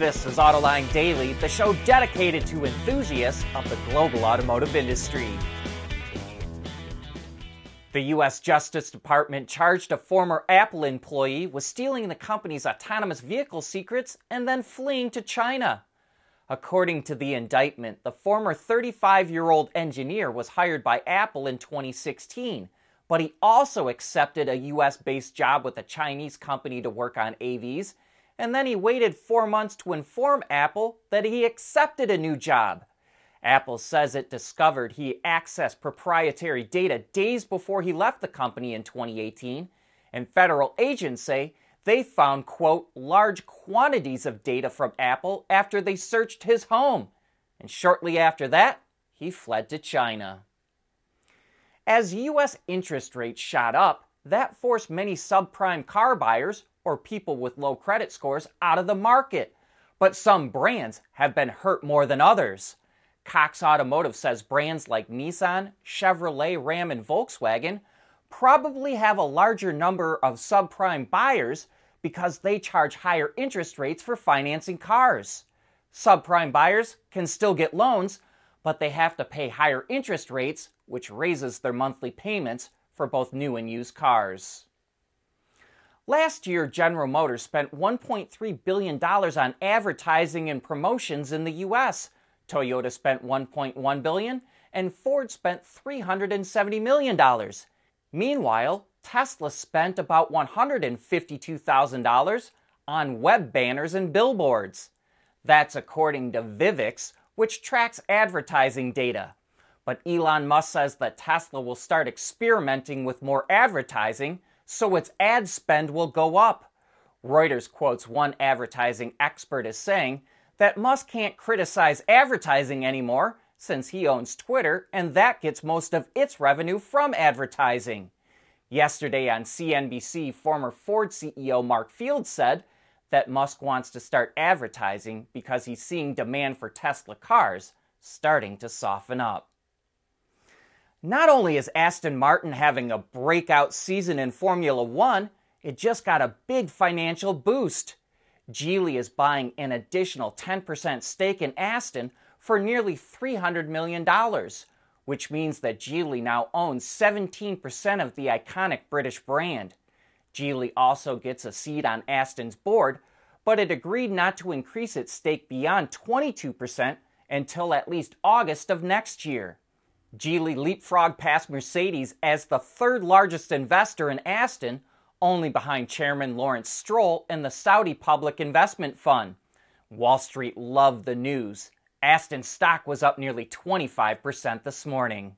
This is Autoline Daily, the show dedicated to enthusiasts of the global automotive industry. The U.S. Justice Department charged a former Apple employee with stealing the company's autonomous vehicle secrets and then fleeing to China. According to the indictment, the former 35 year old engineer was hired by Apple in 2016, but he also accepted a U.S. based job with a Chinese company to work on AVs and then he waited four months to inform Apple that he accepted a new job. Apple says it discovered he accessed proprietary data days before he left the company in 2018, and federal agents say they found, quote, large quantities of data from Apple after they searched his home. And shortly after that, he fled to China. As U.S. interest rates shot up, that forced many subprime car buyers or people with low credit scores out of the market. But some brands have been hurt more than others. Cox Automotive says brands like Nissan, Chevrolet, Ram, and Volkswagen probably have a larger number of subprime buyers because they charge higher interest rates for financing cars. Subprime buyers can still get loans, but they have to pay higher interest rates, which raises their monthly payments for both new and used cars. Last year, General Motors spent $1.3 billion on advertising and promotions in the U.S. Toyota spent 1.1 billion, and Ford spent $370 million. Meanwhile, Tesla spent about $152,000 on web banners and billboards. That's according to Vivvix, which tracks advertising data. But Elon Musk says that Tesla will start experimenting with more advertising so its ad spend will go up. Reuters quotes one advertising expert as saying that Musk can't criticize advertising anymore since he owns Twitter and that gets most of its revenue from advertising. Yesterday on CNBC, former Ford CEO Mark Fields said that Musk wants to start advertising because he's seeing demand for Tesla cars starting to soften up. Not only is Aston Martin having a breakout season in Formula One, it just got a big financial boost. Geely is buying an additional 10% stake in Aston for nearly $300 million, which means that Geely now owns 17% of the iconic British brand. Geely also gets a seat on Aston's board, but it agreed not to increase its stake beyond 22% until at least August of next year. Geely leapfrogged past Mercedes as the third largest investor in Aston, only behind Chairman Lawrence Stroll and the Saudi Public Investment Fund. Wall Street loved the news. Aston stock was up nearly 25% this morning.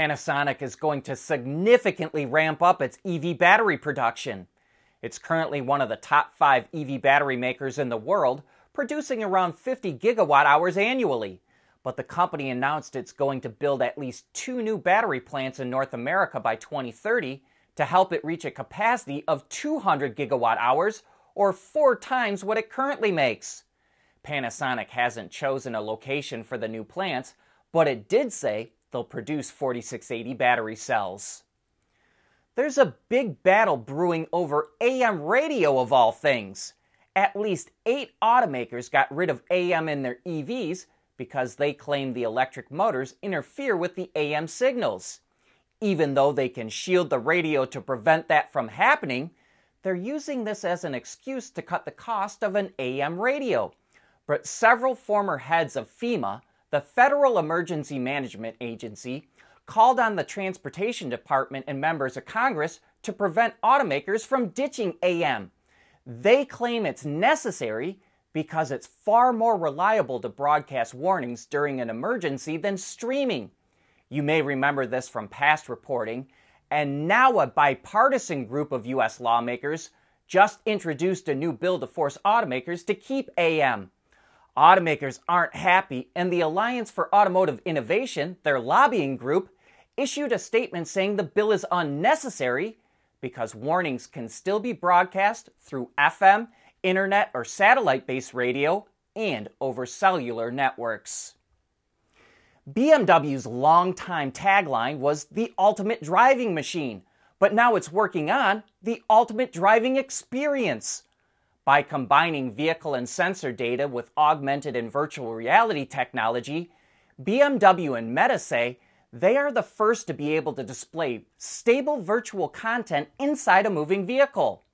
Panasonic is going to significantly ramp up its EV battery production. It's currently one of the top five EV battery makers in the world, producing around 50 gigawatt hours annually. But the company announced it's going to build at least two new battery plants in North America by 2030 to help it reach a capacity of 200 gigawatt hours, or four times what it currently makes. Panasonic hasn't chosen a location for the new plants, but it did say they'll produce 4680 battery cells. There's a big battle brewing over AM radio of all things. At least eight automakers got rid of AM in their EVs because they claim the electric motors interfere with the AM signals. Even though they can shield the radio to prevent that from happening, they're using this as an excuse to cut the cost of an AM radio. But several former heads of FEMA the Federal Emergency Management Agency called on the Transportation Department and members of Congress to prevent automakers from ditching AM. They claim it's necessary because it's far more reliable to broadcast warnings during an emergency than streaming. You may remember this from past reporting, and now a bipartisan group of U.S. lawmakers just introduced a new bill to force automakers to keep AM. Automakers aren't happy, and the Alliance for Automotive Innovation, their lobbying group, issued a statement saying the bill is unnecessary because warnings can still be broadcast through FM, internet, or satellite based radio and over cellular networks. BMW's longtime tagline was the ultimate driving machine, but now it's working on the ultimate driving experience. By combining vehicle and sensor data with augmented and virtual reality technology, BMW and Meta say they are the first to be able to display stable virtual content inside a moving vehicle.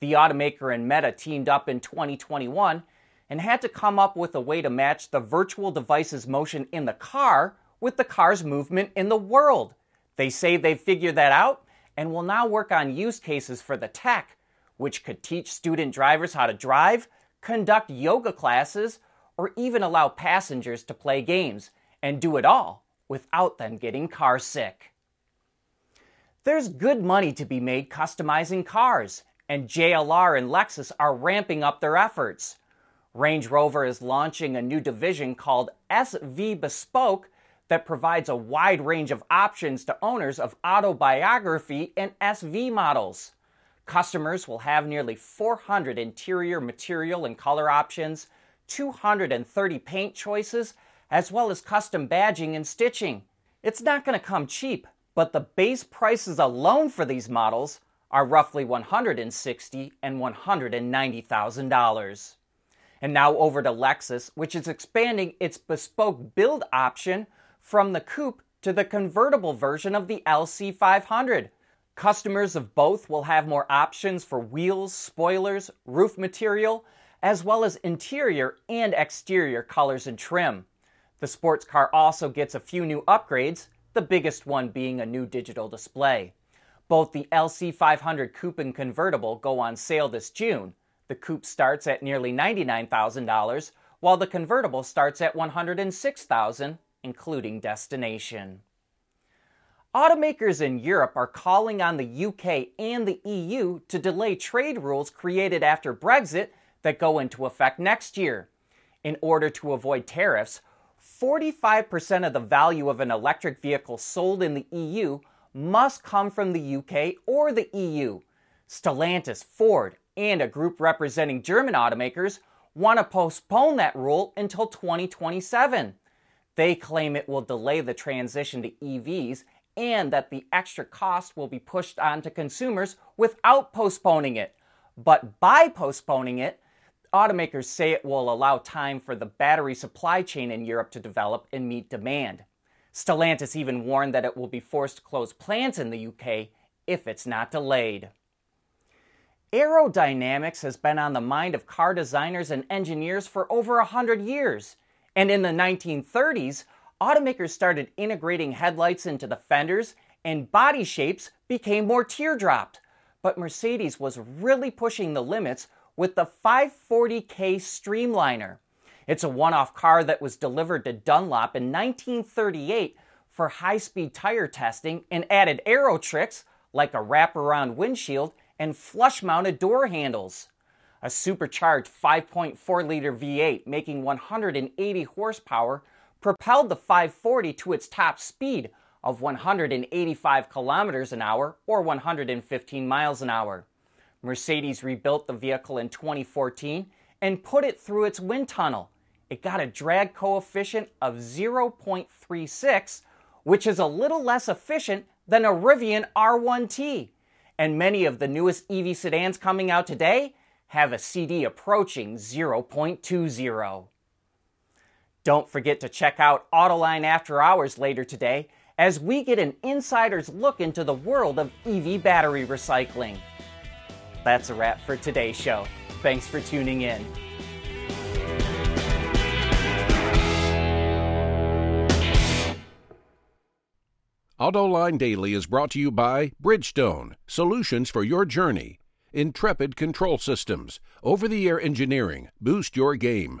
The automaker and Meta teamed up in 2021 and had to come up with a way to match the virtual device's motion in the car with the car's movement in the world. They say they've figured that out and will now work on use cases for the tech, which could teach student drivers how to drive, conduct yoga classes, or even allow passengers to play games, and do it all without them getting car sick. There's good money to be made customizing cars, and JLR and Lexus are ramping up their efforts. Range Rover is launching a new division called SV Bespoke that provides a wide range of options to owners of autobiography and SV models. Customers will have nearly 400 interior material and color options, 230 paint choices, as well as custom badging and stitching. It's not going to come cheap, but the base prices alone for these models are roughly 160 and $190,000. And now over to Lexus, which is expanding its bespoke build option from the coupe to the convertible version of the LC500. Customers of both will have more options for wheels, spoilers, roof material, as well as interior and exterior colors and trim. The sports car also gets a few new upgrades, the biggest one being a new digital display. Both the LC500 Coupe and convertible go on sale this June. The coupe starts at nearly $99,000, while the convertible starts at 106,000, including destination. Automakers in Europe are calling on the UK and the EU to delay trade rules created after Brexit that go into effect next year. In order to avoid tariffs, 45% of the value of an electric vehicle sold in the EU must come from the UK or the EU. Stellantis, Ford, and a group representing German automakers want to postpone that rule until 2027. They claim it will delay the transition to EVs and that the extra cost will be pushed on to consumers without postponing it. But by postponing it, automakers say it will allow time for the battery supply chain in Europe to develop and meet demand. Stellantis even warned that it will be forced to close plants in the UK if it's not delayed. Aerodynamics has been on the mind of car designers and engineers for over 100 years. And in the 1930s, automakers started integrating headlights into the fenders and body shapes became more teardropped. But Mercedes was really pushing the limits with the 540K Streamliner. It's a one off car that was delivered to Dunlop in 1938 for high speed tire testing and added aero tricks like a wraparound windshield and flush mounted door handles. A supercharged 5.4 liter V8 making 180 horsepower propelled the 540 to its top speed of 185 kilometers an hour or 115 miles an hour. Mercedes rebuilt the vehicle in 2014 and put it through its wind tunnel it got a drag coefficient of 0.36, which is a little less efficient than a Rivian R1T. And many of the newest EV sedans coming out today have a CD approaching 0.20. Don't forget to check out Autoline After Hours later today as we get an insider's look into the world of EV battery recycling. That's a wrap for today's show. Thanks for tuning in. AutoLine Daily is brought to you by Bridgestone, solutions for your journey. Intrepid Control Systems, over the air engineering, boost your game.